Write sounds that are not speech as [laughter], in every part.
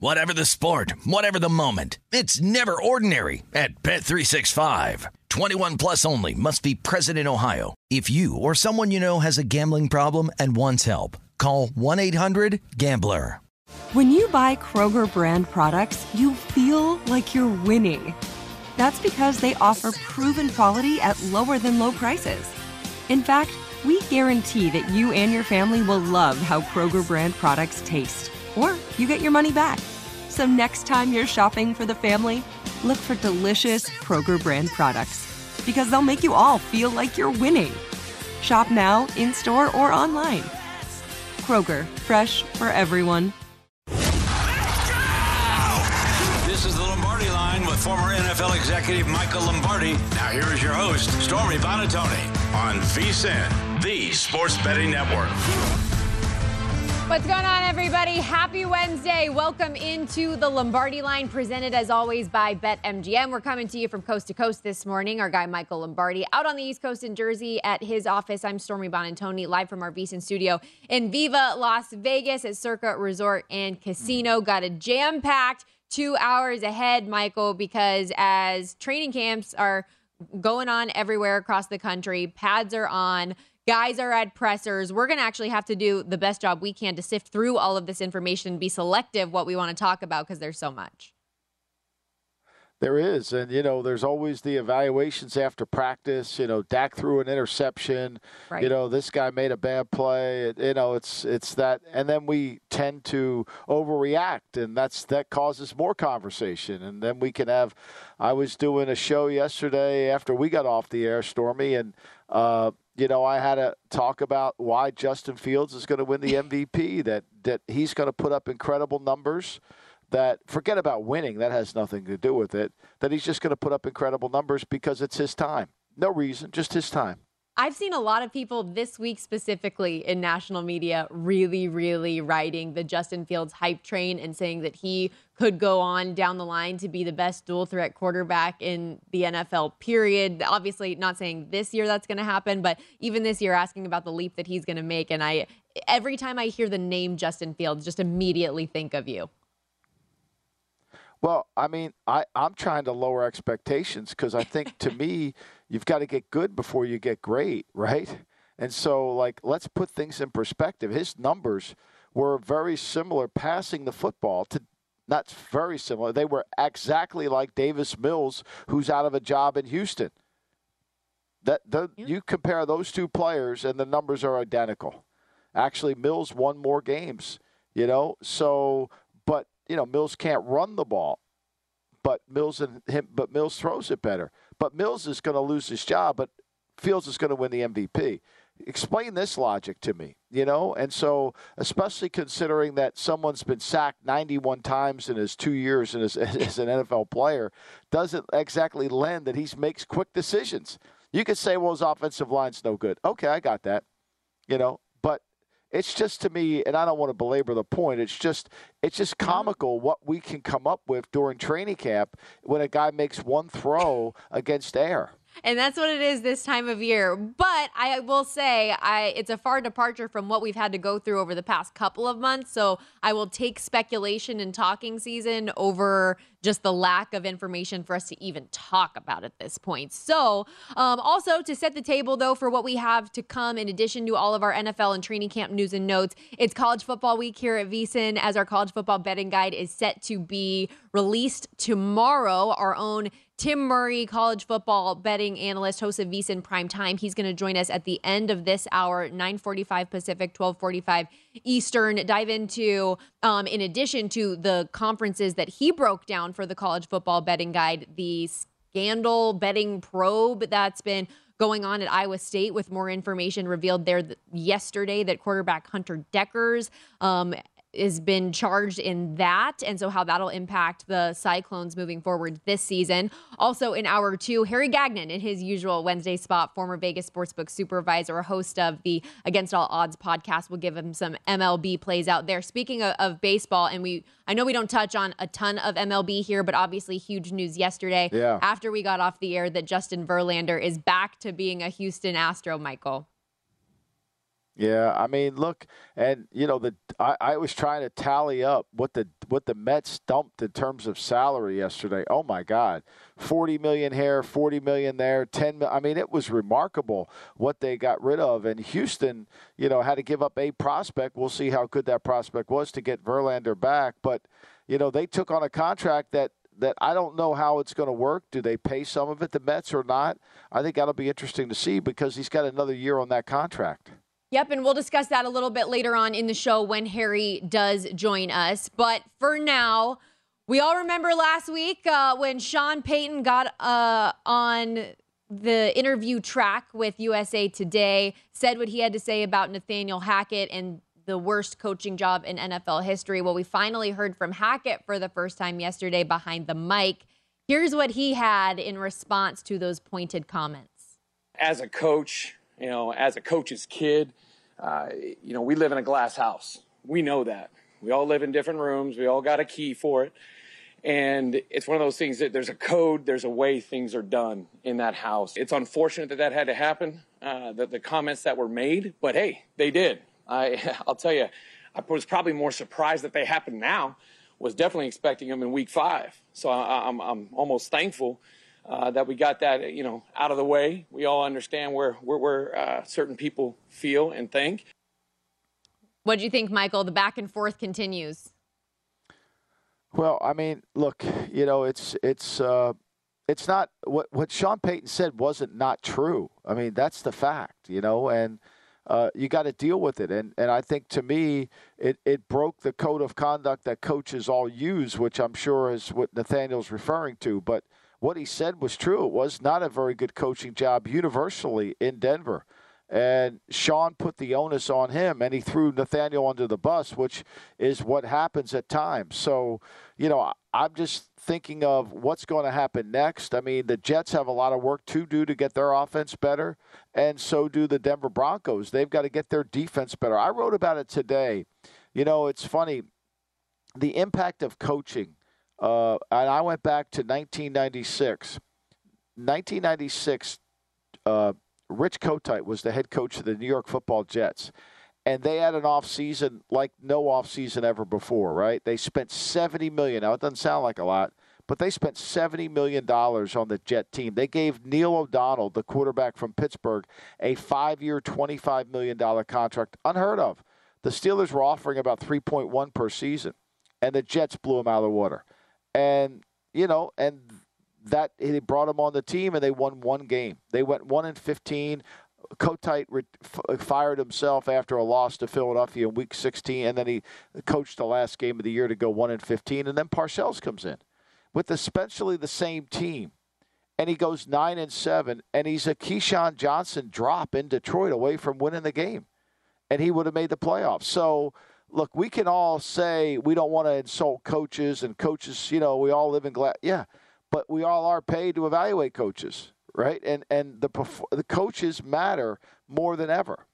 Whatever the sport, whatever the moment, it's never ordinary at Bet365. 21 plus only must be present in Ohio. If you or someone you know has a gambling problem and wants help, call 1-800-GAMBLER. When you buy Kroger brand products, you feel like you're winning. That's because they offer proven quality at lower than low prices. In fact, we guarantee that you and your family will love how Kroger brand products taste or you get your money back. So next time you're shopping for the family, look for delicious Kroger brand products because they'll make you all feel like you're winning. Shop now, in store, or online. Kroger, fresh for everyone. This is the Lombardi line with former NFL executive Michael Lombardi. Now here is your host, Stormy Buonantony, on VSIN, the Sports Betting Network. What's going on, everybody? Happy Wednesday. Welcome into the Lombardi line, presented as always by BetMGM. We're coming to you from coast to coast this morning. Our guy, Michael Lombardi, out on the East Coast in Jersey at his office. I'm Stormy Buonantony, live from our VSIN studio in Viva Las Vegas at Circa Resort and Casino. Mm-hmm. Got a jam packed two hours ahead, Michael, because as training camps are going on everywhere across the country, pads are on guys are at pressers. We're going to actually have to do the best job we can to sift through all of this information, be selective what we want to talk about because there's so much. There is, and you know, there's always the evaluations after practice. You know, Dak threw an interception. Right. You know, this guy made a bad play. You know, it's it's that, and then we tend to overreact, and that's that causes more conversation. And then we can have. I was doing a show yesterday after we got off the air, Stormy, and uh, you know, I had to talk about why Justin Fields is going to win the MVP. that that he's going to put up incredible numbers that forget about winning, that has nothing to do with it. That he's just going to put up incredible numbers because it's his time. No reason, just his time. I've seen a lot of people this week specifically in national media really, really riding the Justin Fields hype train and saying that he could go on down the line to be the best dual threat quarterback in the NFL, period. Obviously, not saying this year that's going to happen, but even this year, asking about the leap that he's going to make. And I, every time I hear the name Justin Fields, just immediately think of you. Well, I mean, I, I'm trying to lower expectations because I think to me, you've got to get good before you get great, [laughs] right? And so, like, let's put things in perspective. His numbers were very similar passing the football to not very similar. They were exactly like Davis Mills, who's out of a job in Houston. That the, yeah. you compare those two players, and the numbers are identical. Actually, Mills won more games. You know, so but you know, Mills can't run the ball, but Mills and him, but Mills throws it better. But Mills is going to lose his job, but Fields is going to win the MVP. Explain this logic to me, you know? And so, especially considering that someone's been sacked 91 times in his two years as, [laughs] as an NFL player, doesn't exactly lend that he makes quick decisions. You could say, well, his offensive line's no good. Okay, I got that. You know, it's just to me, and I don't want to belabor the point. It's just it's just comical what we can come up with during training camp when a guy makes one throw against air. And that's what it is this time of year. But I will say I it's a far departure from what we've had to go through over the past couple of months. So I will take speculation and talking season over just the lack of information for us to even talk about at this point. So, um, also to set the table though for what we have to come in addition to all of our NFL and training camp news and notes, it's college football week here at VSIN as our college football betting guide is set to be released tomorrow. Our own Tim Murray, college football betting analyst, host of VSIN Prime Time. He's going to join us at the end of this hour, 9:45 Pacific, 12:45 Eastern. Dive into, um, in addition to the conferences that he broke down for the college football betting guide, the scandal betting probe that's been going on at Iowa State with more information revealed there yesterday that quarterback Hunter Dekkers um, has been charged in that, and so how that'll impact the Cyclones moving forward this season. Also, in hour two, Harry Gagnon in his usual Wednesday spot, former Vegas sportsbook supervisor, host of the Against All Odds podcast, will give him some MLB plays out there. Speaking of, of baseball, and we, I know we don't touch on a ton of MLB here, but obviously huge news yesterday Yeah. after we got off the air that Justin Verlander is back to being a Houston Astro, Michael. Yeah, I mean, look, and you know, the I, I was trying to tally up what the what the Mets dumped in terms of salary yesterday. Oh my God, forty million here, forty million there, ten. I mean, it was remarkable what they got rid of. And Houston, you know, had to give up a prospect. We'll see how good that prospect was to get Verlander back. But you know, they took on a contract that that I don't know how it's going to work. Do they pay some of it, the Mets, or not? I think that'll be interesting to see because he's got another year on that contract. Yep, and we'll discuss that a little bit later on in the show when Harry does join us. But for now, we all remember last week uh, when Sean Payton got uh, on the interview track with USA Today, said what he had to say about Nathaniel Hackett and the worst coaching job in NFL history. Well, we finally heard from Hackett for the first time yesterday behind the mic. Here's what he had in response to those pointed comments. as a coach, you know, as a coach's kid, uh, you know, we live in a glass house. We know that. We all live in different rooms. We all got a key for it. And it's one of those things that there's a code, there's a way things are done in that house. It's unfortunate that that had to happen, uh, the, the comments that were made, but hey, they did. I, [laughs] I'll tell you, I was probably more surprised that they happened now. Was definitely expecting them in week five. So I, I'm, I'm almost thankful uh, that we got that, you know, out of the way. We all understand where where, where uh, certain people feel and think. What do you think, Michael? The back and forth continues. Well, I mean, look, you know, it's it's uh, it's not what what Sean Payton said wasn't not true. I mean, that's the fact, you know, and uh, you got to deal with it. And and I think to me, it it broke the code of conduct that coaches all use, which I'm sure is what Nathaniel's referring to. But what he said was true. It was not a very good coaching job universally in Denver. And Sean put the onus on him, and he threw Nathaniel under the bus, which is what happens at times. So, you know, I'm just thinking of what's going to happen next. I mean, the Jets have a lot of work to do to get their offense better, and so do the Denver Broncos. They've got to get their defense better. I wrote about it today. You know, it's funny the impact of coaching. Uh, and I went back to 1996. 1996, uh, Rich Kotite was the head coach of the New York Football Jets. And they had an offseason like no offseason ever before, right? They spent 70 million. Now it doesn't sound like a lot, but they spent 70 million dollars on the Jet team. They gave Neil O'Donnell, the quarterback from Pittsburgh, a 5-year, 25 million dollar contract, unheard of. The Steelers were offering about 3.1 per season, and the Jets blew him out of the water. And you know, and that he brought him on the team, and they won one game. They went one and 15. Kotite re- f- fired himself after a loss to Philadelphia in Week 16, and then he coached the last game of the year to go one and 15. And then Parcells comes in with essentially the same team, and he goes nine and seven, and he's a Keyshawn Johnson drop in Detroit away from winning the game, and he would have made the playoffs. So. Look, we can all say we don't want to insult coaches, and coaches, you know, we all live in glass. Yeah, but we all are paid to evaluate coaches, right? And and the the coaches matter more than ever.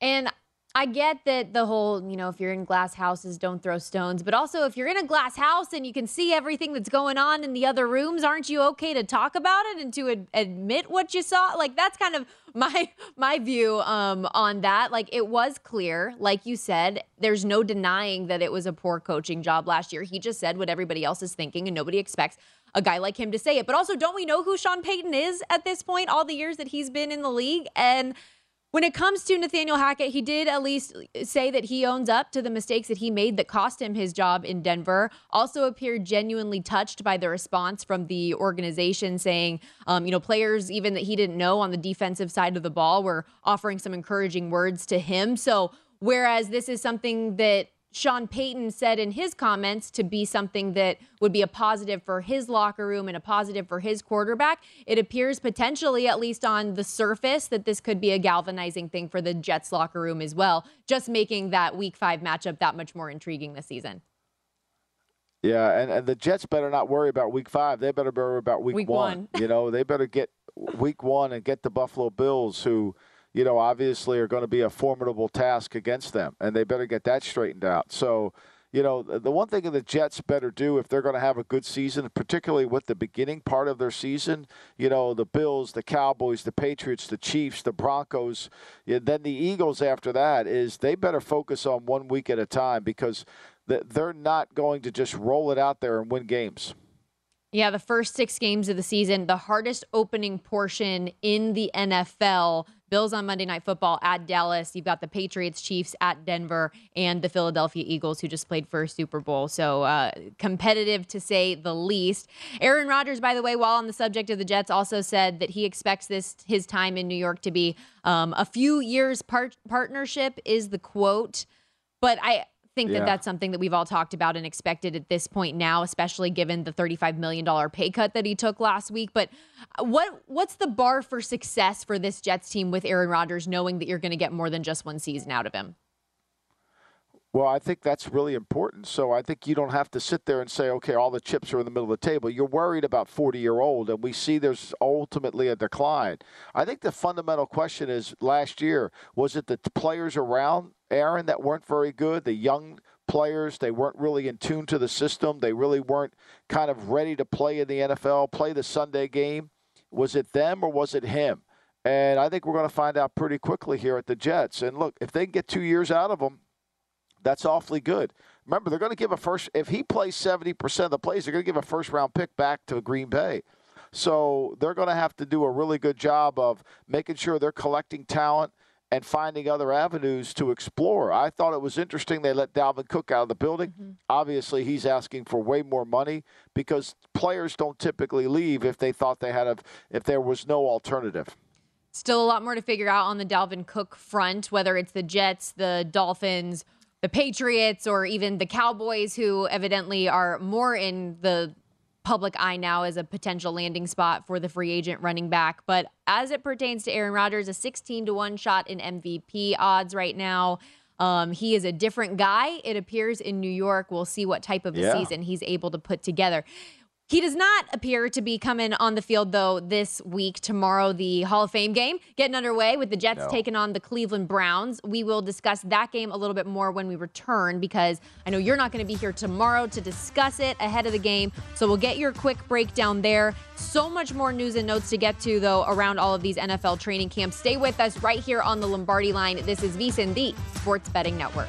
And I get that the whole, you know, if you're in glass houses, don't throw stones. But also, if you're in a glass house and you can see everything that's going on in the other rooms, aren't you okay to talk about it and to ad- admit what you saw? Like that's kind of [laughs] my my view um, on that. Like it was clear, like you said, there's no denying that it was a poor coaching job last year. He just said what everybody else is thinking, and nobody expects a guy like him to say it. But also, don't we know who Sean Payton is at this point? All the years that he's been in the league and. When it comes to Nathaniel Hackett, he did at least say that he owns up to the mistakes that he made that cost him his job in Denver. Also appeared genuinely touched by the response from the organization, saying, um, you know, players even that he didn't know on the defensive side of the ball were offering some encouraging words to him. So, whereas this is something that Sean Payton said in his comments to be something that would be a positive for his locker room and a positive for his quarterback, it appears potentially, at least on the surface, that this could be a galvanizing thing for the Jets locker room as well, just making that week five matchup that much more intriguing this season. Yeah, and, and the Jets better not worry about week five. They better worry about week, Week one. one. you know, they better get week one and get the Buffalo Bills, who, you know, obviously are going to be a formidable task against them, and they better get that straightened out. So, you know, the one thing the Jets better do if they're going to have a good season, particularly with the beginning part of their season, you know, the Bills, the Cowboys, the Patriots, the Chiefs, the Broncos, and then the Eagles after that, is they better focus on one week at a time because they're not going to just roll it out there and win games. Yeah, the first six games of the season, the hardest opening portion in the NFL. Bills on Monday Night Football at Dallas. You've got the Patriots, Chiefs at Denver, and the Philadelphia Eagles, who just played for a Super Bowl. So uh, competitive to say the least. Aaron Rodgers, by the way, while on the subject of the Jets, also said that he expects this his time in New York to be um, a few years part- partnership. Is the quote, but I think Yeah. that that's something that we've all talked about and expected at this point now, especially given the $35 million pay cut that he took last week. But uh, what what's the bar for success for this Jets team with Aaron Rodgers, knowing that you're going to get more than just one season out of him? Well, I think that's really important. So I think you don't have to sit there and say, okay, all the chips are in the middle of the table. You're worried about 40 year old, and we see there's ultimately a decline. I think the fundamental question is last year, was it the players around Aaron that weren't very good? The young players, they weren't really in tune to the system. They really weren't kind of ready to play in the NFL, play the Sunday game. Was it them or was it him? And I think we're going to find out pretty quickly here at the Jets. And look, if they can get two years out of them, that's awfully good. Remember, they're going to give a first, if he plays 70% of the plays, they're going to give a first round pick back to Green Bay. So they're going to have to do a really good job of making sure they're collecting talent and finding other avenues to explore. I thought it was interesting they let Dalvin Cook out of the building. Mm-hmm. Obviously, he's asking for way more money because players don't typically leave if they thought they had a if there was no alternative. Still a lot more to figure out on the Dalvin Cook front, whether it's the Jets, the Dolphins, the Patriots, or even the Cowboys, who evidently are more in the public eye now as a potential landing spot for the free agent running back. But as it pertains to Aaron Rodgers, a 16 to 1 shot in MVP odds right now. Um, he is a different guy, it appears, in New York. We'll see what type of a Yeah. season he's able to put together. He does not appear to be coming on the field, though, this week. Tomorrow, the Hall of Fame game getting underway with the Jets No. taking on the Cleveland Browns. We will discuss that game a little bit more when we return because I know you're not going to be here tomorrow to discuss it ahead of the game. So we'll get your quick breakdown there. So much more news and notes to get to, though, around all of these NFL training camps. Stay with us right here on the Lombardi line. This is VSIN, the Sports Betting Network.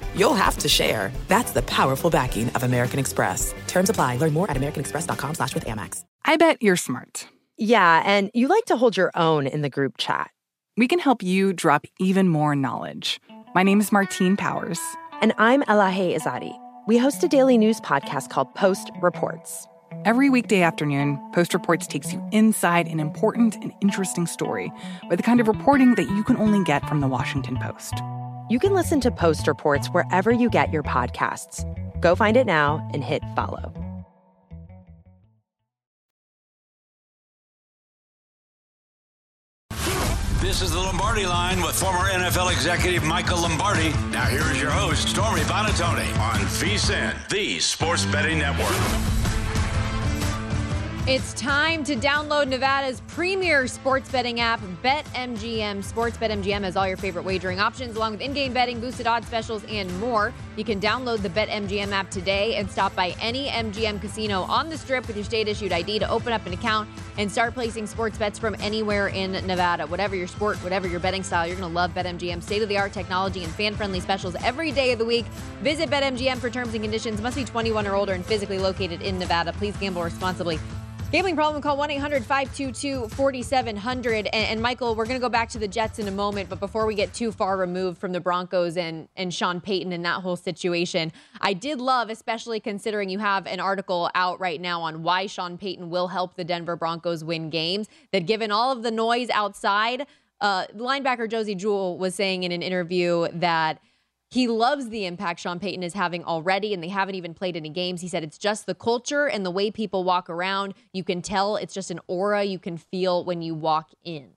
you'll have to share. That's the powerful backing of American Express. Terms apply. Learn more at americanexpress.com slash with Amex. I bet you're smart. Yeah, and you like to hold your own in the group chat. We can help you drop even more knowledge. My name is Martine Powers. And I'm Elahe Izadi. We host a daily news podcast called Post Reports. Every weekday afternoon, Post Reports takes you inside an important and interesting story with the kind of reporting that you can only get from the Washington Post. You can listen to Post Reports wherever you get your podcasts. Go find it now and hit follow. This is the Lombardi line with former NFL executive Michael Lombardi. Now here is your host, Stormy Buonantony on VSIN, the Sports Betting Network. It's time to download Nevada's premier sports betting app, BetMGM. Sports BetMGM has all your favorite wagering options, along with in-game betting, boosted odds specials, and more. You can download the BetMGM app today and stop by any MGM casino on the Strip with your state-issued ID to open up an account and start placing sports bets from anywhere in Nevada. Whatever your sport, whatever your betting style, you're going to love BetMGM. State-of-the-art technology and fan-friendly specials every day of the week. Visit BetMGM for terms and conditions. Must be 21 or older and physically located in Nevada. Please gamble responsibly. Gambling problem, call 1 800 522 4700. And Michael, we're going to go back to the Jets in a moment. But before we get too far removed from the Broncos and, and Sean Payton and that whole situation, I did love, especially considering you have an article out right now on why Sean Payton will help the Denver Broncos win games, that given all of the noise outside, uh, linebacker Josey Jewell was saying in an interview that he loves the impact Sean Payton is having already, and they haven't even played any games. He said it's just the culture and the way people walk around. You can tell it's just an aura you can feel when you walk in.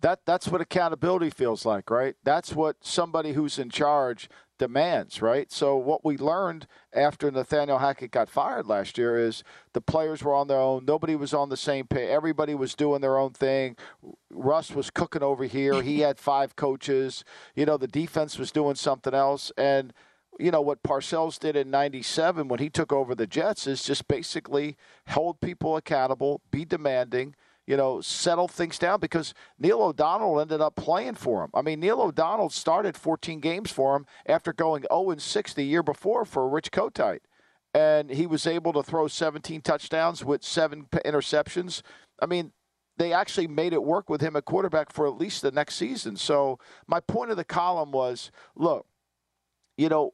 That that's what accountability feels like, right? That's what somebody who's in charge demands, right? So what we learned after Nathaniel Hackett got fired last year is the players were on their own. Nobody was on the same page. Everybody was doing their own thing. Russ was cooking over here. He had [laughs] five coaches. You know, the defense was doing something else. And you know what Parcells did in 97 when he took over the Jets is just basically hold people accountable, be demanding, you know, settle things down because Neil O'Donnell ended up playing for him. I mean, Neil O'Donnell started 14 games for him after going 0 6 the year before for Rich Kotite. And he was able to throw 17 touchdowns with seven interceptions. I mean, they actually made it work with him at quarterback for at least the next season. So my point of the column was look, you know,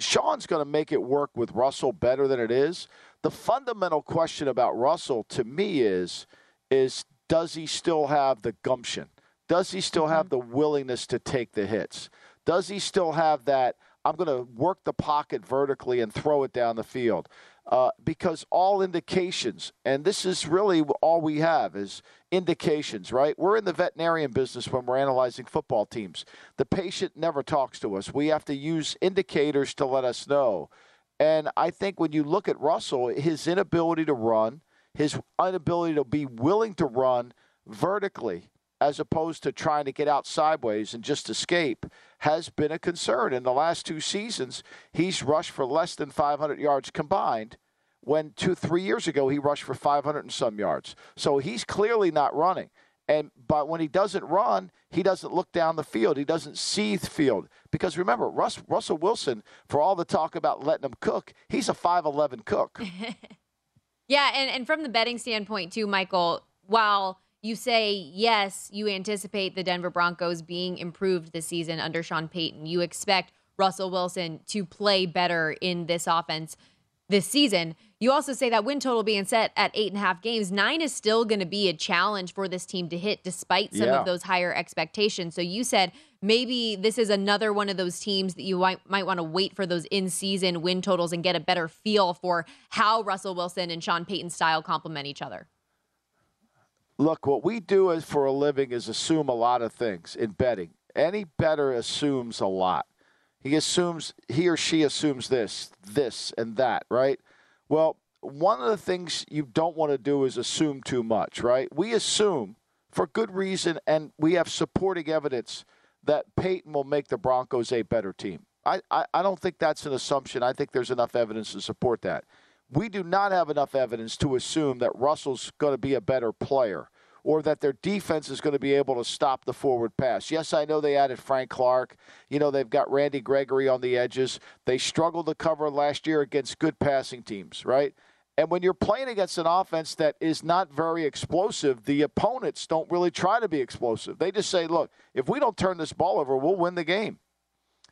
Sean's going to make it work with Russell better than it is. The fundamental question about Russell to me is is does he still have the gumption? Does he still have the willingness to take the hits? Does he still have that I'm going to work the pocket vertically and throw it down the field? Uh, because all indications, and this is really all we have, is indications, right? We're in the veterinarian business when we're analyzing football teams. The patient never talks to us. We have to use indicators to let us know. And I think when you look at Russell, his inability to run, his inability to be willing to run vertically as opposed to trying to get out sideways and just escape has been a concern. In the last two seasons, he's rushed for less than 500 yards combined when two, three years ago he rushed for 500 and some yards. So he's clearly not running. And but when he doesn't run, he doesn't look down the field. He doesn't see the field. Because remember, Russ, Russell Wilson, for all the talk about letting him cook, he's a 5'11 cook. [laughs] yeah, and, and from the betting standpoint, too, Michael, while you say, yes, you anticipate the Denver Broncos being improved this season under Sean Payton, you expect Russell Wilson to play better in this offense this season. You also say that win total being set at eight and a half games, nine is still going to be a challenge for this team to hit despite some Yeah. of those higher expectations. So you said maybe this is another one of those teams that you might, might want to wait for those in season win totals and get a better feel for how Russell Wilson and Sean Payton's style complement each other. Look, what we do is for a living is assume a lot of things in betting. Any better assumes a lot. He assumes he or she assumes this, this, and that, right? Well, one of the things you don't want to do is assume too much, right? We assume for good reason, and we have supporting evidence that Peyton will make the Broncos a better team. I, I, I don't think that's an assumption. I think there's enough evidence to support that. We do not have enough evidence to assume that Russell's going to be a better player or that their defense is going to be able to stop the forward pass. Yes, I know they added Frank Clark. You know, they've got Randy Gregory on the edges. They struggled to cover last year against good passing teams, right? And when you're playing against an offense that is not very explosive, the opponents don't really try to be explosive. They just say, look, if we don't turn this ball over, we'll win the game.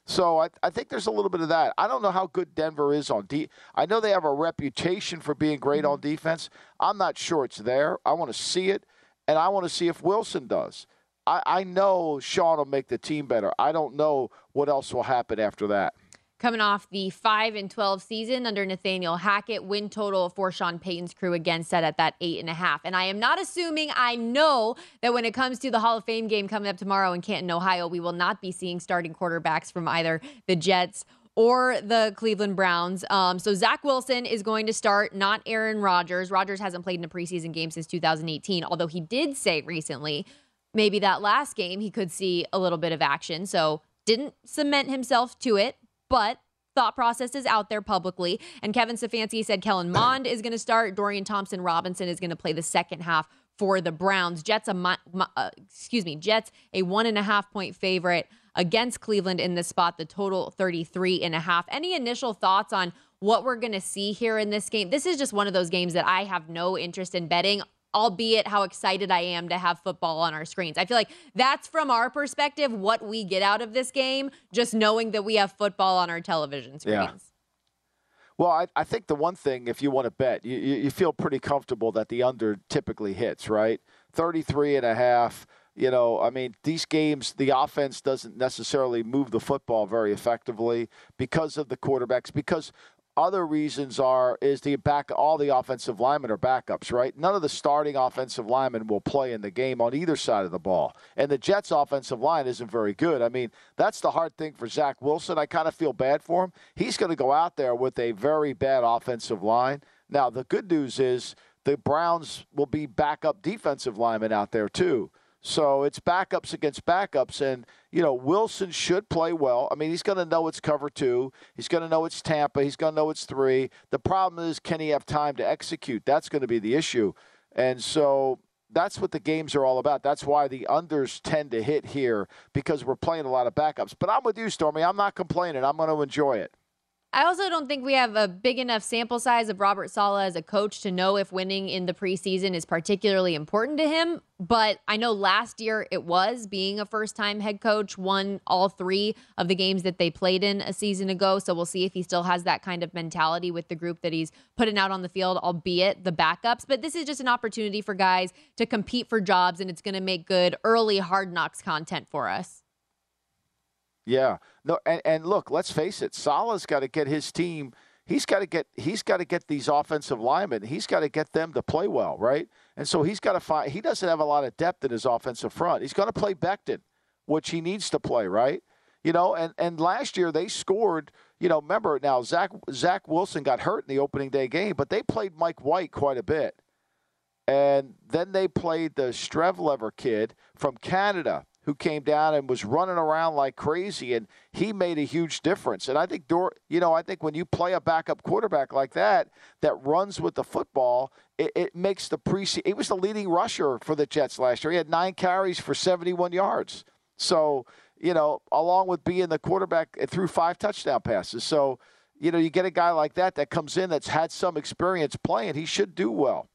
So I, I think there's a little bit of that. I don't know how good Denver is on D. I know they have a reputation for being great on mm-hmm. defense. I'm not sure it's there. I want to see it, and I want to see if Wilson does. I, I know Sean will make the team better. I don't know what else will happen after that. coming off the 5 and 12 season under Nathaniel Hackett. Win total for Sean Payton's crew again set at that eight and a half. And I am not assuming I know that when it comes to the Hall of Fame game coming up tomorrow in Canton, Ohio, we will not be seeing starting quarterbacks from either the Jets or the Cleveland Browns. Um, so Zach Wilson is going to start, not Aaron Rodgers. Rodgers hasn't played in a preseason game since 2018, although he did say recently maybe that last game he could see a little bit of action. So didn't cement himself to it, but thought process is out there publicly. And Kevin Stefanski said Kellen Mond is going to start. Dorian Thompson Robinson is going to play the second half for the Browns. Jets a uh, excuse me, Jets a one and a half point favorite against Cleveland in this spot. The total 33 and a half. Any initial thoughts on what we're going to see here in this game? This is just one of those games that I have no interest in betting albeit how excited I am to have football on our screens. I feel like that's from our perspective what we get out of this game, just knowing that we have football on our television screens. Yeah. Well, I, I think the one thing, if you want to bet, you, you feel pretty comfortable that the under typically hits, right? 33 and a half. You know, I mean, these games, the offense doesn't necessarily move the football very effectively because of the quarterbacks, because other reasons are is the back all the offensive linemen are backups, right? None of the starting offensive linemen will play in the game on either side of the ball. And the Jets offensive line isn't very good. I mean, that's the hard thing for Zach Wilson. I kind of feel bad for him. He's going to go out there with a very bad offensive line. Now, the good news is the Browns will be backup defensive linemen out there too. So it's backups against backups. And, you know, Wilson should play well. I mean, he's going to know it's cover two. He's going to know it's Tampa. He's going to know it's three. The problem is, can he have time to execute? That's going to be the issue. And so that's what the games are all about. That's why the unders tend to hit here because we're playing a lot of backups. But I'm with you, Stormy. I'm not complaining. I'm going to enjoy it. I also don't think we have a big enough sample size of Robert Saleh as a coach to know if winning in the preseason is particularly important to him. But I know last year it was being a first time head coach, won all three of the games that they played in a season ago. So we'll see if he still has that kind of mentality with the group that he's putting out on the field, albeit the backups. But this is just an opportunity for guys to compete for jobs, and it's going to make good early hard knocks content for us. Yeah. No, and, and look, let's face it, Saleh's got to get his team. He's got to get he's got to get these offensive linemen. He's got to get them to play well, right? And so he's got to find. He doesn't have a lot of depth in his offensive front. He's going to play Becton, which he needs to play, right? You know, and and last year they scored. You know, remember now Zach Zach Wilson got hurt in the opening day game, but they played Mike White quite a bit, and then they played the Streveler kid from Canada who came down and was running around like crazy, and he made a huge difference. And I think, Dor- you know, I think when you play a backup quarterback like that that runs with the football, it, it makes the preseason. He was the leading rusher for the Jets last year. He had nine carries for 71 yards. So, you know, along with being the quarterback, it threw five touchdown passes. So, you know, you get a guy like that that comes in that's had some experience playing, he should do well.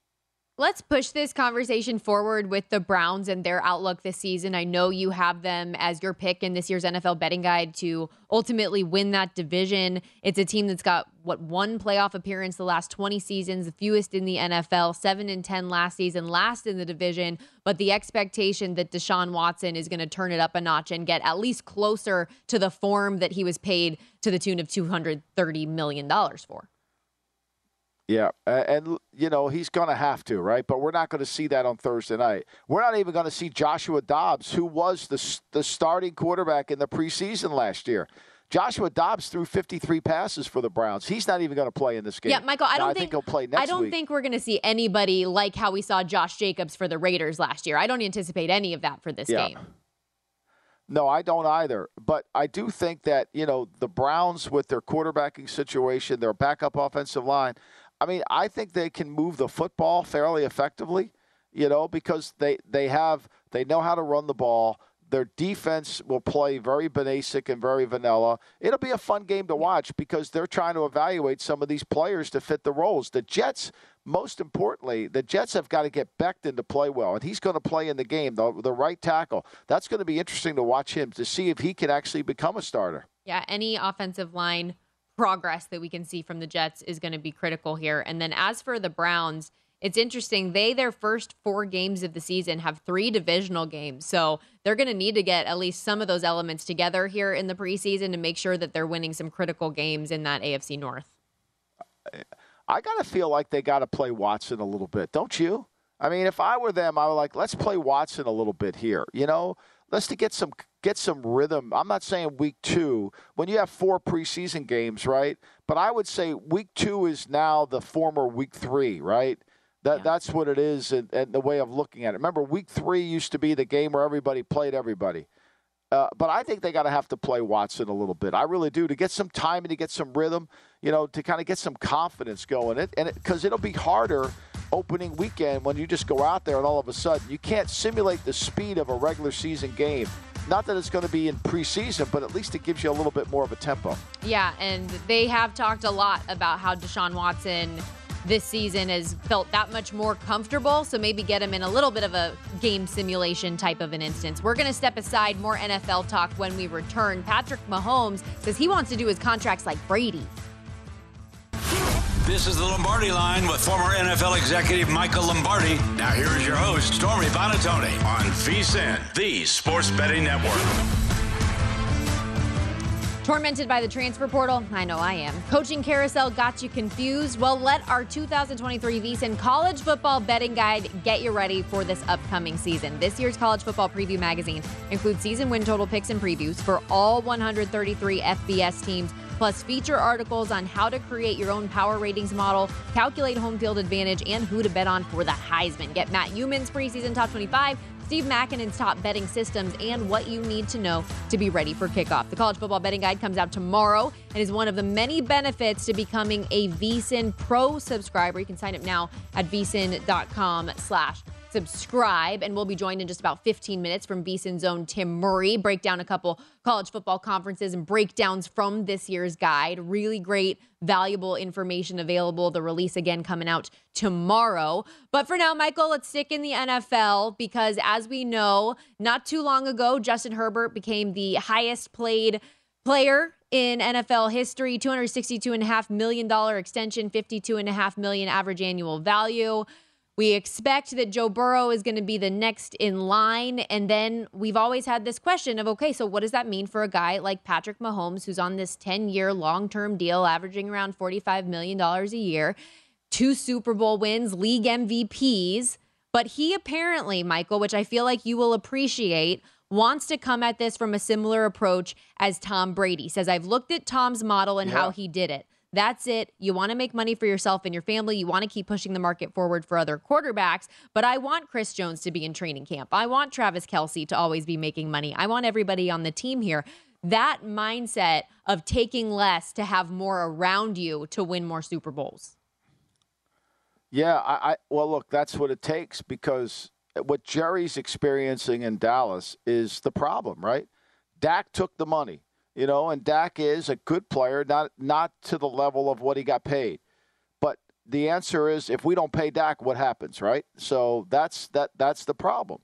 Let's push this conversation forward with the Browns and their outlook this season. I know you have them as your pick in this year's NFL betting guide to ultimately win that division. It's a team that's got what one playoff appearance the last 20 seasons, the fewest in the NFL, 7 and 10 last season, last in the division, but the expectation that Deshaun Watson is going to turn it up a notch and get at least closer to the form that he was paid to the tune of 230 million dollars for. Yeah, and you know he's going to have to, right? But we're not going to see that on Thursday night. We're not even going to see Joshua Dobbs, who was the the starting quarterback in the preseason last year. Joshua Dobbs threw 53 passes for the Browns. He's not even going to play in this game. Yeah, Michael, I don't now, think, I think he'll play next I don't week. think we're going to see anybody like how we saw Josh Jacobs for the Raiders last year. I don't anticipate any of that for this yeah. game. No, I don't either. But I do think that, you know, the Browns with their quarterbacking situation, their backup offensive line, I mean, I think they can move the football fairly effectively, you know, because they, they have they know how to run the ball. Their defense will play very basic and very vanilla. It'll be a fun game to watch because they're trying to evaluate some of these players to fit the roles. The Jets, most importantly, the Jets have got to get Becton to play well, and he's going to play in the game, the, the right tackle. That's going to be interesting to watch him to see if he can actually become a starter. Yeah, any offensive line progress that we can see from the Jets is going to be critical here. And then as for the Browns, it's interesting. They, their first four games of the season, have three divisional games. So they're going to need to get at least some of those elements together here in the preseason to make sure that they're winning some critical games in that AFC North. I got to feel like they got to play Watson a little bit, don't you? I mean, if I were them, I would like, let's play Watson a little bit here. You know, let's to get some get some rhythm. I'm not saying week two when you have four preseason games, right? But I would say week two is now the former week three, right? That, yeah. That's what it is, and, and, the way of looking at it. Remember, week three used to be the game where everybody played everybody. Uh, but I think they got to have to play Watson a little bit. I really do to get some time and to get some rhythm, you know, to kind of get some confidence going. It and because it, it'll be harder opening weekend when you just go out there and all of a sudden you can't simulate the speed of a regular season game. Not that it's going to be in preseason, but at least it gives you a little bit more of a tempo. Yeah, and they have talked a lot about how Deshaun Watson this season has felt that much more comfortable. So maybe get him in a little bit of a game simulation type of an instance. We're going to step aside more NFL talk when we return. Patrick Mahomes says he wants to do his contracts like Brady. This is the Lombardi line with former NFL executive Michael Lombardi. Now here is your host, Stormy Buonantony on VSIN, the Sports Betting Network. Tormented by the transfer portal? I know I am. Coaching carousel got you confused? Well, let our 2023 VSIN College Football Betting Guide get you ready for this upcoming season. This year's College Football Preview Magazine includes season win total picks and previews for all 133 FBS teams plus feature articles on how to create your own power ratings model, calculate home field advantage, and who to bet on for the Heisman. Get Matt Youmans' preseason top 25. Steve Makinen's top betting systems and what you need to know to be ready for kickoff. The College Football Betting Guide comes out tomorrow and is one of the many benefits to becoming a VSIN Pro subscriber. You can sign up now at vsin.com slash subscribe. And we'll be joined in just about 15 minutes from VSIN's own Tim Murray, break down a couple college football conferences and breakdowns from this year's guide. Really great, valuable information available. The release again coming out tomorrow. But for now, Michael, let's stick in the NFL because as we know, not too long ago, Justin Herbert became the highest played player in NFL history, $262.5 million extension, 52.5 million average annual value. We expect that Joe Burrow is going to be the next in line. And then we've always had this question of okay, so what does that mean for a guy like Patrick Mahomes, who's on this 10 year long term deal, averaging around $45 million a year, two Super Bowl wins, league MVPs? But he apparently, Michael, which I feel like you will appreciate, wants to come at this from a similar approach as Tom Brady. Says, I've looked at Tom's model and yeah. how he did it. That's it. You want to make money for yourself and your family. You want to keep pushing the market forward for other quarterbacks. But I want Chris Jones to be in training camp. I want Travis Kelce to always be making money. I want everybody on the team here. That mindset of taking less to have more around you to win more Super Bowls. Yeah, I, I well look, that's what it takes because what Jerry's experiencing in Dallas is the problem, right? Dak took the money. You know, and Dak is a good player, not not to the level of what he got paid. But the answer is if we don't pay Dak, what happens, right? So that's that that's the problem.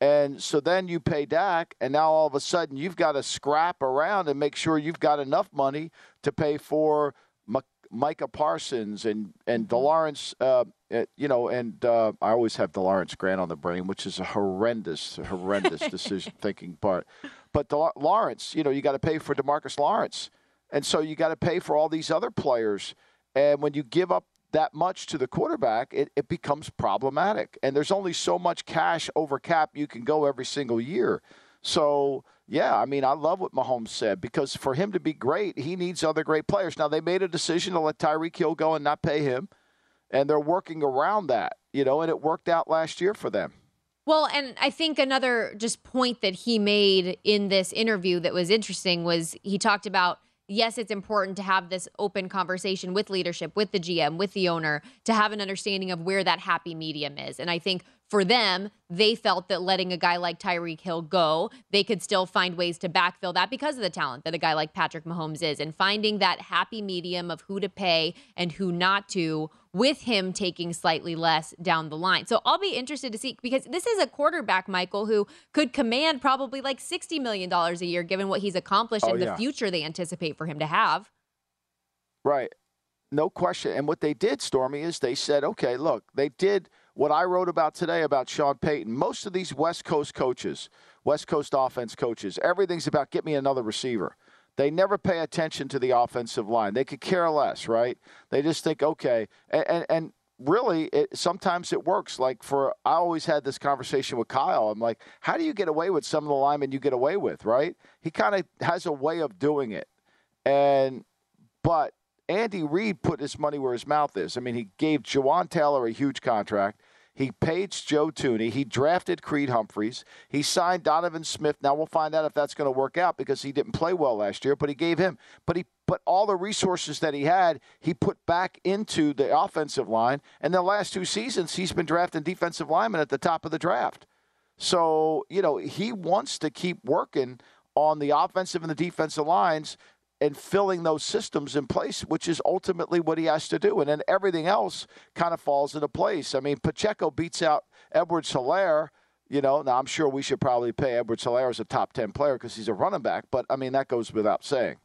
And so then you pay Dak, and now all of a sudden you've got to scrap around and make sure you've got enough money to pay for M- Micah Parsons and and mm-hmm. De'Lawrence, uh, uh, you know, and uh, I always have De'Lawrence Grant on the brain, which is a horrendous, horrendous [laughs] decision thinking part. But Lawrence, you know, you got to pay for Demarcus Lawrence, and so you got to pay for all these other players. And when you give up that much to the quarterback, it, it becomes problematic. And there's only so much cash over cap you can go every single year. So yeah, I mean, I love what Mahomes said because for him to be great, he needs other great players. Now they made a decision to let Tyreek Hill go and not pay him, and they're working around that, you know, and it worked out last year for them. Well, and I think another just point that he made in this interview that was interesting was he talked about yes, it's important to have this open conversation with leadership, with the GM, with the owner, to have an understanding of where that happy medium is. And I think for them, they felt that letting a guy like Tyreek Hill go, they could still find ways to backfill that because of the talent that a guy like Patrick Mahomes is. And finding that happy medium of who to pay and who not to, with him taking slightly less down the line. So I'll be interested to see because this is a quarterback, Michael, who could command probably like $60 million a year given what he's accomplished oh, and yeah. the future they anticipate for him to have. Right. no question. And what they did, Stormy, is they said, okay, look, they did what I wrote about today about Sean Payton. Most of these West Coast coaches, West Coast offense coaches, everything's about get me another receiver. They never pay attention to the offensive line. They could care less, right? They just think, okay, and and, and really, it, sometimes it works. Like for, I always had this conversation with Kyle. I'm like, how do you get away with some of the linemen you get away with, right? He kind of has a way of doing it, and but Andy Reid put his money where his mouth is. I mean, he gave Jawaan Taylor a huge contract. He paid Joe Thuney. He drafted Creed Humphreys. He signed Donovan Smith. Now we'll find out if that's going to work out because he didn't play well last year, but he gave him. But he put all the resources that he had, he put back into the offensive line. And the last two seasons, he's been drafting defensive linemen at the top of the draft. So, you know, he wants to keep working on the offensive and the defensive lines and filling those systems in place, which is ultimately what he has to do. And then everything else kind of falls into place. I mean, Pacheco beats out Edwards Helaire. You know, now I'm sure we should probably pay Edwards Helaire as a top 10 player because he's a running back, but I mean, that goes without saying.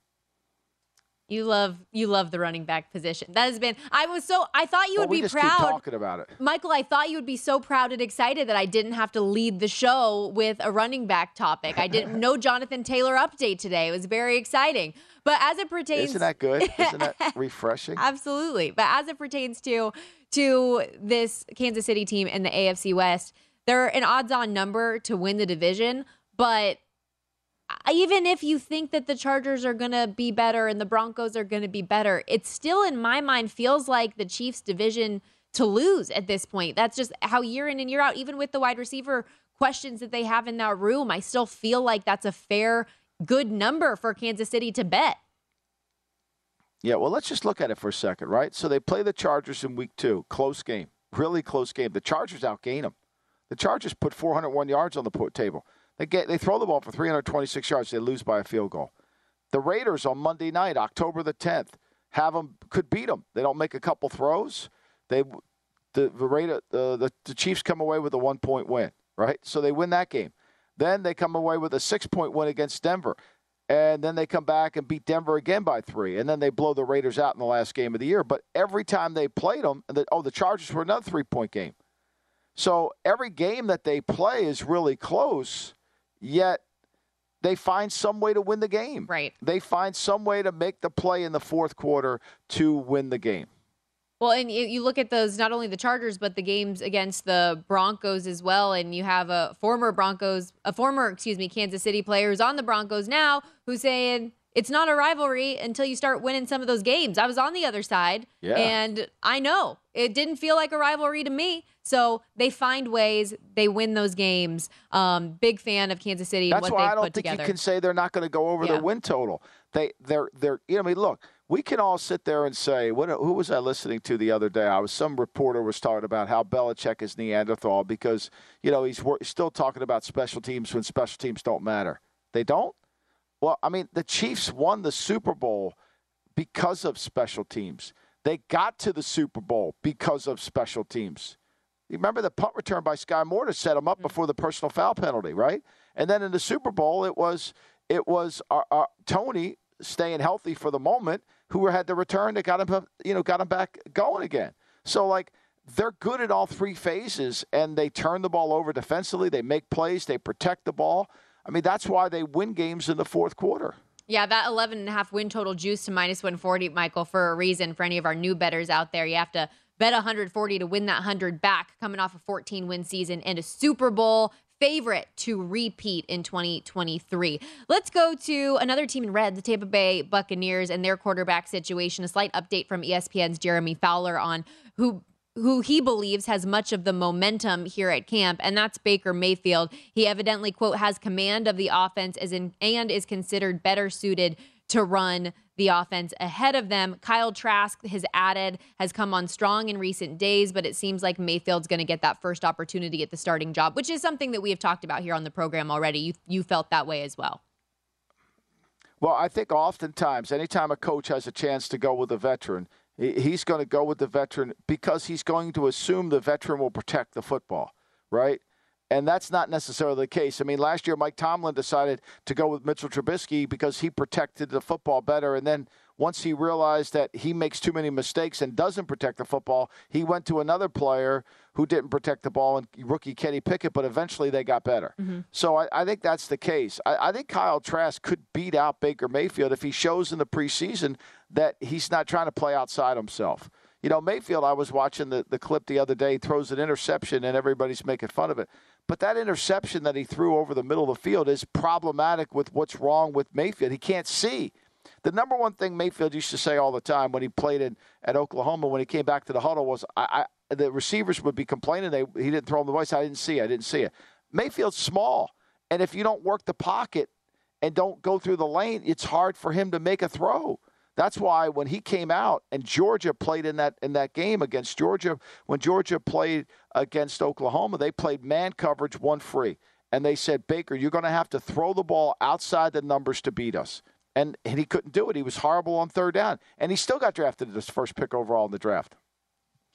You love you love the running back position. That has been. I was so. I thought you well, would we be just proud. Keep talking about it, Michael. I thought you would be so proud and excited that I didn't have to lead the show with a running back topic. I didn't know [laughs] Jonathan Taylor update today. It was very exciting. But as it pertains, isn't that good? Isn't that [laughs] refreshing? Absolutely. But as it pertains to to this Kansas City team in the AFC West, they're an odds-on number to win the division, but even if you think that the Chargers are going to be better and the Broncos are going to be better, it still, in my mind, feels like the Chiefs' division to lose at this point. That's just how year in and year out, even with the wide receiver questions that they have in that room, I still feel like that's a fair, good number for Kansas City to bet. Yeah, well, let's just look at it for a second, right? So they play the Chargers in week two. Close game. Really close game. The Chargers outgain them. The Chargers put 401 yards on the table. They get they throw the ball for 326 yards. They lose by a field goal. The Raiders on Monday night, October the 10th, have them could beat them. They don't make a couple throws. They the the Raider uh, the, the Chiefs come away with a one point win, right? So they win that game. Then they come away with a six point win against Denver. And then they come back and beat Denver again by three. And then they blow the Raiders out in the last game of the year. But every time they played them, the, oh, the Chargers were another three point game. So every game that they play is really close yet they find some way to win the game. Right. They find some way to make the play in the fourth quarter to win the game. Well, and you look at those, not only the Chargers, but the games against the Broncos as well. And you have a former Broncos, a former, excuse me, Kansas City player who's on the Broncos now who's saying, it's not a rivalry until you start winning some of those games. I was on the other side, yeah. and I know it didn't feel like a rivalry to me. So they find ways, they win those games. Um, big fan of Kansas City. That's why I don't think together. you can say they're not going to go over yeah. their win total. They, they're, they're. You know, I mean, look, we can all sit there and say, what, who was I listening to the other day? I was some reporter was talking about how Belichick is Neanderthal because you know he's still talking about special teams when special teams don't matter. They don't. Well, I mean, the Chiefs won the Super Bowl because of special teams. They got to the Super Bowl because of special teams. You remember the punt return by Sky Moore to set them up mm-hmm. before the personal foul penalty, right? And then in the Super Bowl, it was it was our, our, Toney staying healthy for the moment, who had the return that got him, you know, got him back going again. So like they're good at all three phases, and they turn the ball over defensively. They make plays. They protect the ball. I mean, that's why they win games in the fourth quarter. Yeah, that 11 and a half win total juice to minus 140, Michael, for a reason. For any of our new betters out there, you have to bet 140 to win that 100 back, coming off a 14 win season and a Super Bowl favorite to repeat in 2023. Let's go to another team in red, the Tampa Bay Buccaneers and their quarterback situation. A slight update from ESPN's Jeremy Fowler on who who he believes has much of the momentum here at camp, and that's Baker Mayfield. He evidently, quote, has command of the offense as in, and is considered better suited to run the offense ahead of them. Kyle Trask has added, has come on strong in recent days, but it seems like Mayfield's going to get that first opportunity at the starting job, which is something that we have talked about here on the program already. You, you felt that way as well. Well, I think oftentimes, anytime a coach has a chance to go with a veteran, He's going to go with the veteran because he's going to assume the veteran will protect the football, right? And that's not necessarily the case. I mean, last year Mike Tomlin decided to go with Mitchell Trubisky because he protected the football better. And then once he realized that he makes too many mistakes and doesn't protect the football, he went to another player who didn't protect the ball and rookie Kenny Pickett, but eventually they got better. Mm-hmm. So I, I, think that's the case. I, I, think Kyle Trask could beat out Baker Mayfield if he shows in the preseason that he's not trying to play outside himself. You know, Mayfield, I was watching the, the clip the other day, throws an interception and everybody's making fun of it. But that interception that he threw over the middle of the field is problematic with what's wrong with Mayfield. He can't see. The number one thing Mayfield used to say all the time when he played in, at Oklahoma, when he came back to the huddle, was I, I, the receivers would be complaining they he didn't throw him the voice. I didn't see it. I didn't see it. Mayfield's small, and if you don't work the pocket and don't go through the lane, it's hard for him to make a throw. That's why when he came out and Georgia played in that in that game against Georgia, when Georgia played against Oklahoma, they played man coverage one free. And they said, Baker, you're going to have to throw the ball outside the numbers to beat us. And, and he couldn't do it. He was horrible on third down. And he still got drafted as first pick overall in the draft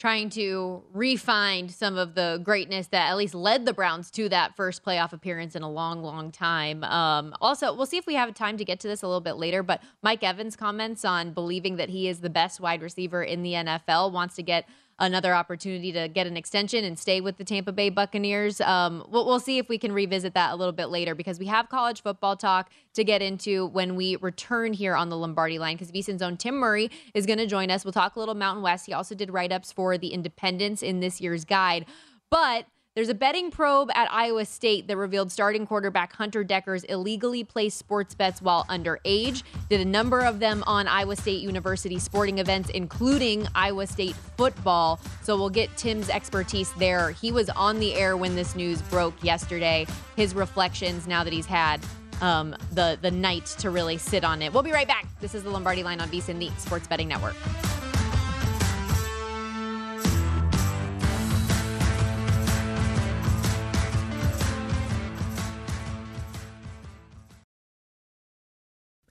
trying to refine some of the greatness that at least led the Browns to that first playoff appearance in a long, long time. Um, also, we'll see if we have time to get to this a little bit later, but Mike Evans' comments on believing that he is the best wide receiver in the NFL wants to get another opportunity to get an extension and stay with the Tampa Bay Buccaneers. Um, we'll, we'll see if we can revisit that a little bit later because we have college football talk to get into when we return here on the Lombardi line because VSIN's own Tim Murray is going to join us. We'll talk a little Mountain West. He also did write ups for the Independents in this year's guide. But there's a betting probe at Iowa State that revealed starting quarterback Hunter Dekkers illegally placed sports bets while underage. Did a number of them on Iowa State University sporting events, including Iowa State football. So we'll get Tim's expertise there. He was on the air when this news broke yesterday. His reflections now that he's had um, the the night to really sit on it. We'll be right back. This is the Lombardi Line on VSIN, the Sports Betting Network.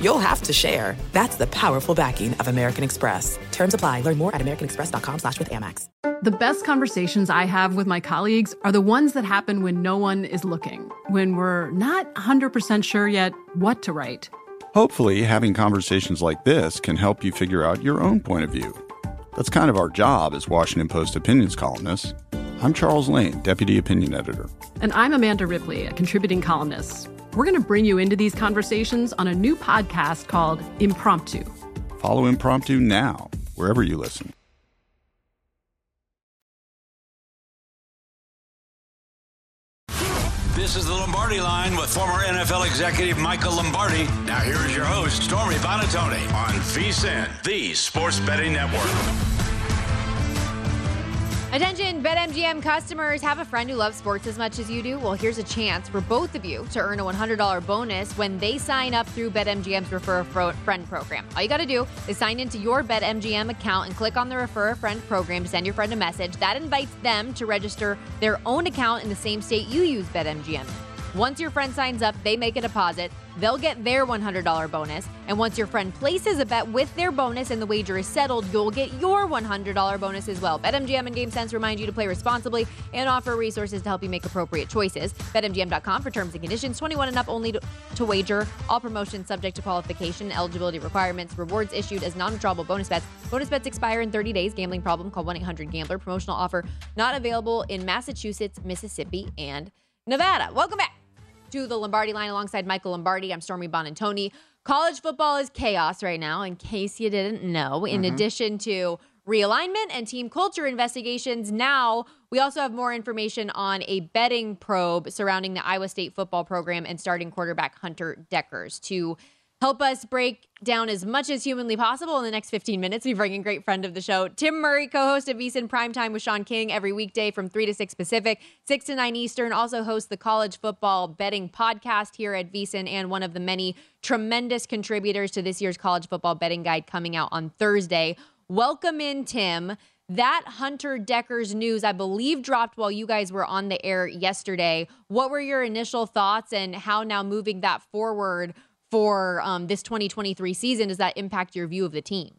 you'll have to share. That's the powerful backing of American Express. Terms apply. Learn more at americanexpress.com slash with Amex. The best conversations I have with my colleagues are the ones that happen when no one is looking, when we're not 100% sure yet what to write. Hopefully, having conversations like this can help you figure out your own point of view. That's kind of our job as Washington Post opinions columnists. I'm Charles Lane, Deputy Opinion Editor. And I'm Amanda Ripley, a contributing columnist. We're going to bring you into these conversations on a new podcast called Impromptu. Follow Impromptu now, wherever you listen. This is the Lombardi line with former NFL executive Michael Lombardi. Now, here is your host, Stormy Buonantony, on VSIN, the Sports Betting Network. Attention, BetMGM customers have a friend who loves sports as much as you do. Well, here's a chance for both of you to earn a $100 bonus when they sign up through BetMGM's Refer a Friend program. All you got to do is sign into your BetMGM account and click on the Refer a Friend program to send your friend a message. That invites them to register their own account in the same state you use BetMGM. Once your friend signs up, they make a deposit. They'll get their $100 bonus. And once your friend places a bet with their bonus and the wager is settled, you'll get your $100 bonus as well. BetMGM and GameSense remind you to play responsibly and offer resources to help you make appropriate choices. BetMGM.com for terms and conditions. 21 and up only to, to wager. All promotions subject to qualification, eligibility requirements, rewards issued as non-withdrawable bonus bets. Bonus bets expire in 30 days. Gambling problem? Call 1-800-GAMBLER. Promotional offer not available in Massachusetts, Mississippi, and Nevada. Welcome back to the Lombardi line alongside Michael Lombardi. I'm Stormy Buonantony. College football is chaos right now, in case you didn't know. In mm-hmm. addition to realignment and team culture investigations. Now, we also have more information on a betting probe surrounding the Iowa State football program and starting quarterback Hunter Dekkers. to help us break down as much as humanly possible in the next 15 minutes. We bring in great friend of the show, Tim Murray, co-host of VSiN Primetime with Sean King every weekday from 3 to 6 Pacific, 6 to 9 Eastern. Also hosts the college football betting podcast here at VSiN and one of the many tremendous contributors to this year's college football betting guide coming out on Thursday. Welcome in, Tim. That Hunter Dekkers' news, I believe, dropped while you guys were on the air yesterday. What were your initial thoughts and how now moving that forward for um, this 2023 season, does that impact your view of the team?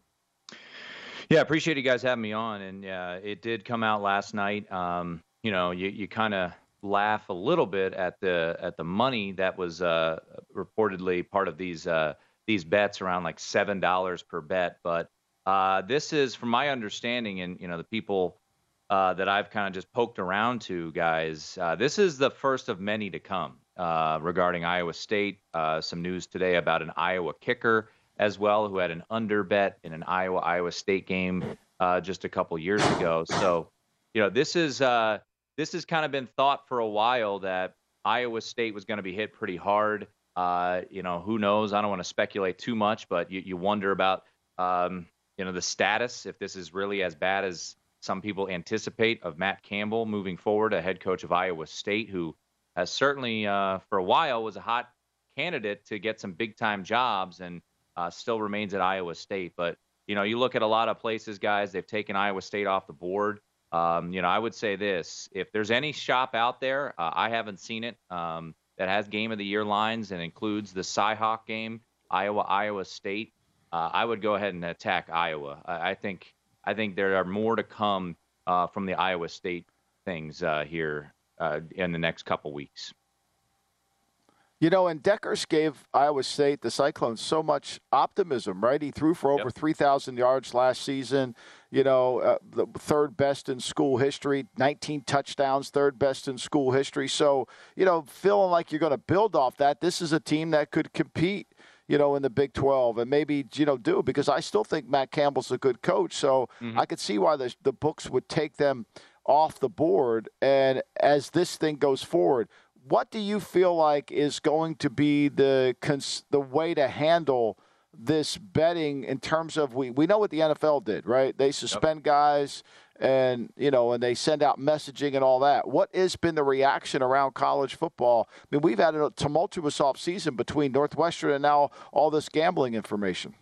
Yeah, appreciate you guys having me on. And uh, it did come out last night. Um, you know, you, you kind of laugh a little bit at the at the money that was uh, reportedly part of these uh, these bets around like seven dollars per bet. But uh, this is, from my understanding, and you know, the people uh, that I've kind of just poked around to, guys, uh, this is the first of many to come uh, regarding Iowa State. Uh, some news today about an Iowa kicker as well, who had an under bet in an Iowa Iowa State game uh, just a couple years ago. So, you know, this is uh, this has kind of been thought for a while that Iowa State was going to be hit pretty hard. Uh, you know, who knows? I don't want to speculate too much, but you, you wonder about um, you know the status if this is really as bad as some people anticipate of Matt Campbell moving forward, a head coach of Iowa State who has certainly uh, for a while was a hot candidate to get some big time jobs and uh, still remains at Iowa State. But you know, you look at a lot of places, guys, they've taken Iowa State off the board. Um, you know, I would say this: if there's any shop out there, uh, I haven't seen it um, that has game of the year lines and includes the Cyhawk game, Iowa Iowa State. Uh, I would go ahead and attack Iowa. I, I, think I think there are more to come uh, from the Iowa State things uh, here uh, in the next couple weeks. You know, and Dekkers gave Iowa State, the Cyclones, so much optimism, right? He threw for over yep. 3,000 yards last season, you know, uh, the third best in school history, 19 touchdowns, third best in school history. So, you know, feeling like you're going to build off that, this is a team that could compete you know, in the Big 12 and maybe, you know, do because I still think Matt Campbell's a good coach. So mm-hmm. I could see why the, the books would take them off the board. And as this thing goes forward, what do you feel like is going to be the cons- the way to handle this betting in terms of we we know what the NFL did, right? They suspend yep. guys and you know and they send out messaging and all that. What has been the reaction around college football? I mean, we've had a tumultuous off season between Northwestern and now all this gambling information.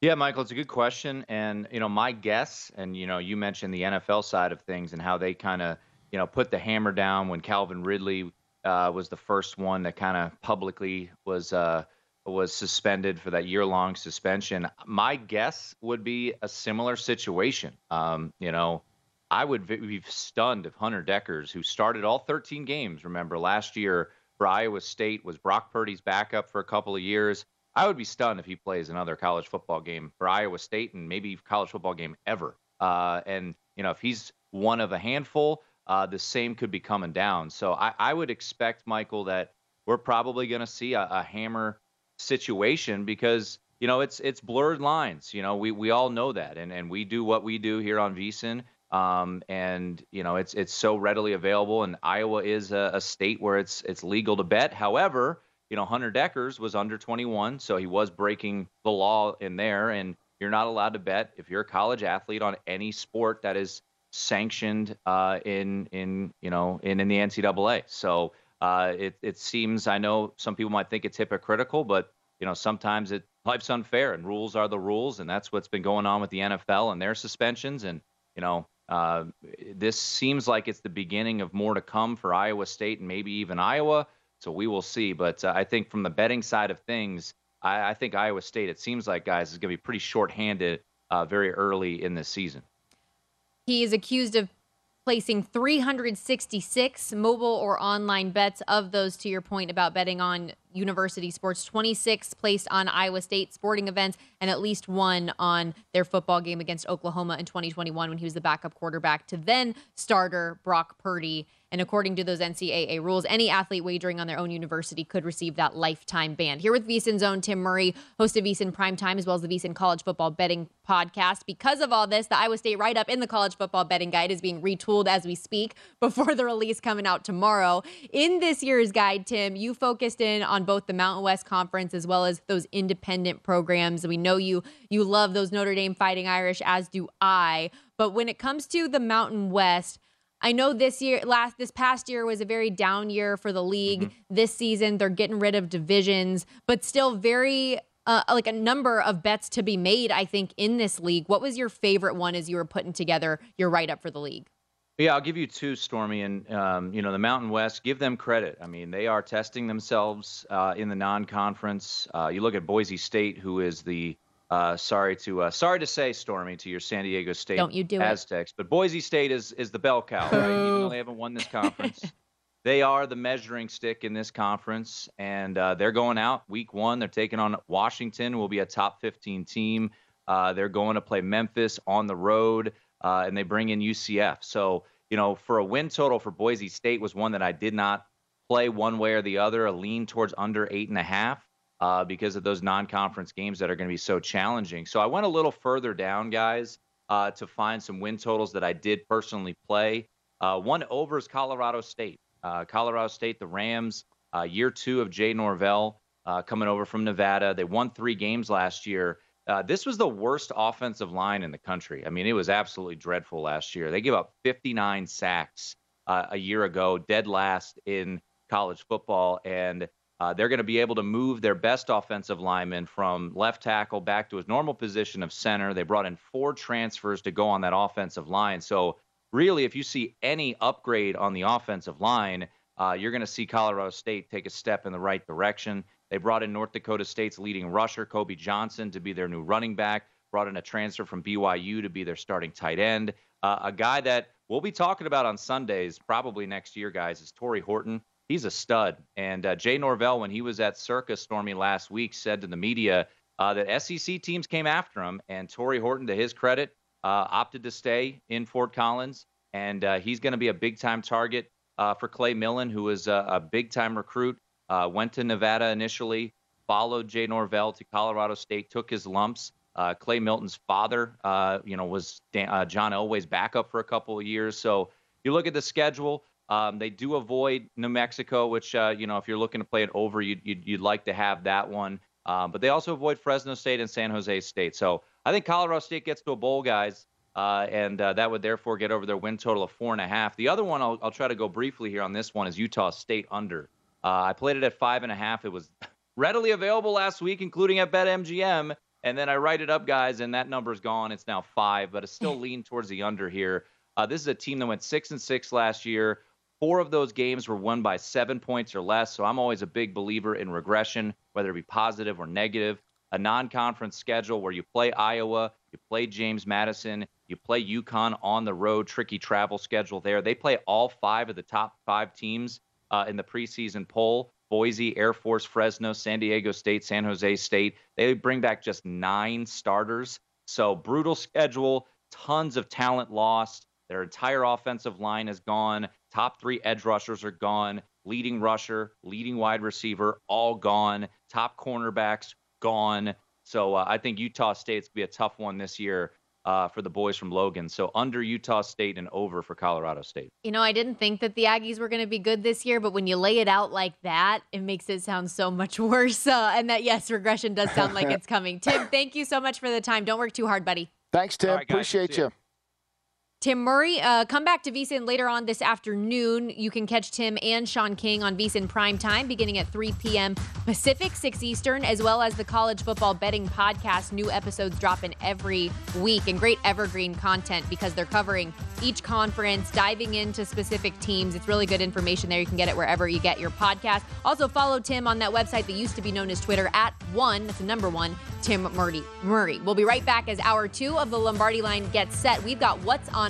Yeah, Michael, it's a good question. And, you know, my guess, and, you know, you mentioned the NFL side of things and how they kind of, you know, put the hammer down when Calvin Ridley uh, was the first one that kind of publicly was uh, was suspended for that year long suspension. My guess would be a similar situation. Um, you know, I would be stunned if Hunter Dekkers, who started all 13 games, remember last year for Iowa State, was Brock Purdy's backup for a couple of years I would be stunned if he plays another college football game for Iowa State and maybe college football game ever. Uh, and you know, if he's one of a handful, uh, the same could be coming down. So I, I would expect Michael that we're probably going to see a, a hammer situation because you know it's it's blurred lines. You know, we we all know that, and and we do what we do here on VSiN. Um, and you know it's it's so readily available, and Iowa is a, a state where it's it's legal to bet. However, you know, Hunter Dekkers was under 21, so he was breaking the law in there. And you're not allowed to bet if you're a college athlete on any sport that is sanctioned uh, in in you know in in the NCAA. So uh, it it seems I know some people might think it's hypocritical, but you know sometimes it life's unfair and rules are the rules, and that's what's been going on with the NFL and their suspensions. And you know uh, this seems like it's the beginning of more to come for Iowa State and maybe even Iowa. So we will see. But uh, I think from the betting side of things, I, I, think Iowa State, it seems like, guys, is going to be pretty shorthanded uh, very early in this season. He is accused of placing 366 mobile or online bets. Of those, to your point about betting on University Sports, 26 placed on Iowa State sporting events, and at least one on their football game against Oklahoma in 2021 when he was the backup quarterback to then starter Brock Purdy. And according to those NCAA rules, any athlete wagering on their own university could receive that lifetime ban. Here with VSIN's own Tim Murray, host of VSIN Primetime, as well as the VSIN College Football Betting Podcast. Because of all this, the Iowa State write up in the College Football Betting Guide is being retooled as we speak [laughs] before the release coming out tomorrow. In this year's guide, Tim, you focused in on both the Mountain West Conference as well as those independent programs. We know you you love those Notre Dame Fighting Irish, as do I. But when it comes to the Mountain West, I know this year, last this past year was a very down year for the league. Mm-hmm. This season, they're getting rid of divisions, but still very uh, like a number of bets to be made. I think in this league. What was your favorite one as you were putting together your write up for the league? Yeah, I'll give you two, Stormy, and um, you know the Mountain West. Give them credit. I mean, they are testing themselves uh, in the non-conference. Uh, you look at Boise State, who is the uh, sorry to uh, sorry to say, Stormy, to your San Diego State Don't you do Aztecs, it. but Boise State is is the bell cow, right? Even though they haven't won this [laughs] conference, they are the measuring stick in this conference, and uh, they're going out week one. They're taking on Washington, will be a top 15 team. Uh, they're going to play Memphis on the road, uh, and they bring in UCF. So you know, for a win total for Boise State was one that I did not play one way or the other. A lean towards under eight and a half uh, because of those non-conference games that are going to be so challenging. So I went a little further down, guys, uh, to find some win totals that I did personally play. Uh, one over is Colorado State. Uh, Colorado State, the Rams, uh, year two of Jay Norvell coming over from Nevada. They won three games last year. This was the worst offensive line in the country. I mean, it was absolutely dreadful last year. They gave up 59 sacks a year ago, dead last in college football, and uh, they're going to be able to move their best offensive lineman from left tackle back to his normal position of center. They brought in four transfers to go on that offensive line. So, really, if you see any upgrade on the offensive line, uh, you're going to see Colorado State take a step in the right direction. They brought in North Dakota State's leading rusher, Kobe Johnson, to be their new running back. Brought in a transfer from BYU to be their starting tight end. Uh, a guy that we'll be talking about on Sundays, probably next year, guys, is Tory Horton he's a stud. And uh, Jay Norvell, when he was at Circa Stormy last week, said to the media uh, that SEC teams came after him, and Tory Horton, to his credit, uh, opted to stay in Fort Collins, and uh, he's going to be a big time target uh, for Clay Millen, who was a, a big time recruit. Uh, went to Nevada initially, followed Jay Norvell to Colorado State, took his lumps. Clay Millen's father, you know, was Dan, John Elway's backup for a couple of years. So you look at the schedule. Um, they do avoid New Mexico, which uh, you know if you're looking to play it over, you'd, you'd, you'd like to have that one. Um, but they also avoid Fresno State and San Jose State. So I think Colorado State gets to a bowl, guys, uh, and uh, that would therefore get over their win total of four and a half. The other one I'll, I'll try to go briefly here on this one is Utah State under. Uh, I played it at five and a half. It was [laughs] readily available last week, including at BetMGM. And then I write it up, guys, and that number's gone. It's now five, but it's still [laughs] lean towards the under here. Uh, this is a team that went six and six last year. Four of those games were won by seven points or less. So I'm always a big believer in regression, whether it be positive or negative. A non conference schedule where you play Iowa, you play James Madison, you play UConn on the road, tricky travel schedule there. They play all five of the top five teams uh, in the preseason poll Boise, Air Force, Fresno, San Diego State, San Jose State. They bring back just nine starters. So brutal schedule, tons of talent lost. Their entire offensive line is gone. Top three edge rushers are gone. Leading rusher, leading wide receiver, all gone. Top cornerbacks gone. So uh, I think Utah State's going to be a tough one this year uh, for the boys from Logan. So under Utah State and over for Colorado State. You know, I didn't think that the Aggies were going to be good this year, but when you lay it out like that, it makes it sound so much [laughs] worse. Uh, and that, yes, regression does sound like [laughs] it's coming. Tim, thank you so much for the time. Don't work too hard, buddy. Thanks, Tim. Right, Appreciate you. Tim Murray, uh, come back to VSIN later on this afternoon. You can catch Tim and Sean King on VSIN Prime Time beginning at 3 p.m. Pacific, 6 Eastern, as well as the College Football Betting Podcast. New episodes dropping every week and great evergreen content because they're covering each conference, diving into specific teams. It's really good information there. You can get it wherever you get your podcast. Also, follow Tim on that website that used to be known as Twitter at one, that's the number one, Tim Murray. Murray. We'll be right back as hour two of the Lombardi line gets set. We've got what's on